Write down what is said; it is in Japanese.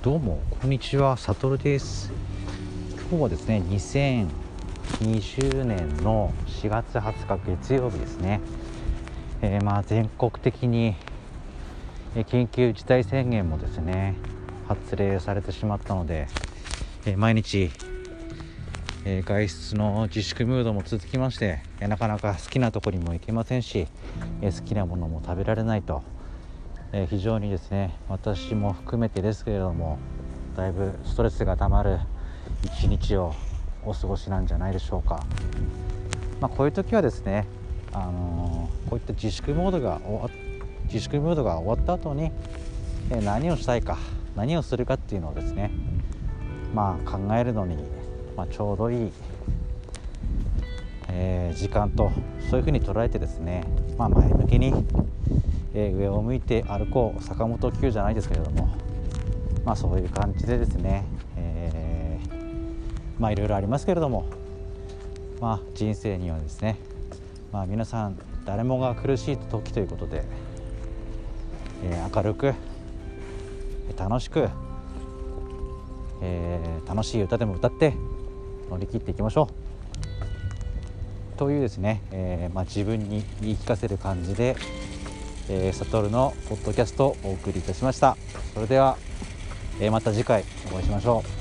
どうもこんにちは。サトルです。今日はですね2020年の4月20日月曜日ですね、えー、まあ全国的に緊急事態宣言もですね発令されてしまったので、えー、毎日、えー、外出の自粛ムードも続きまして、えなかなか好きなとこにも行けませんし、え好きなものも食べられないとえ、非常にですね私も含めてですけれどもだいぶストレスがたまる一日をお過ごしなんじゃないでしょうか、まあ、こういう時はですね、あのー、こういった自粛モードが自粛モードが終わった後に、え、何をしたいか何をするかっていうのをですねまあ考えるのに、まあ、ちょうどいい、えー、時間とそういうふうに捉えてですね、まあ、前向きにえ、上を向いて歩こう坂本九じゃないですけれどもまあそういう感じでですね、えー、まあいろいろありますけれどもまあ人生にはですねまあ皆さん誰もが苦しい時ということで、えー、明るく楽しく、えー、楽しい歌でも歌って乗り切っていきましょう。というですね、えまあ、自分に言い聞かせる感じでえー、サトルのポッドキャストをお送りいたしました。それでは、えー、また次回お会いしましょう。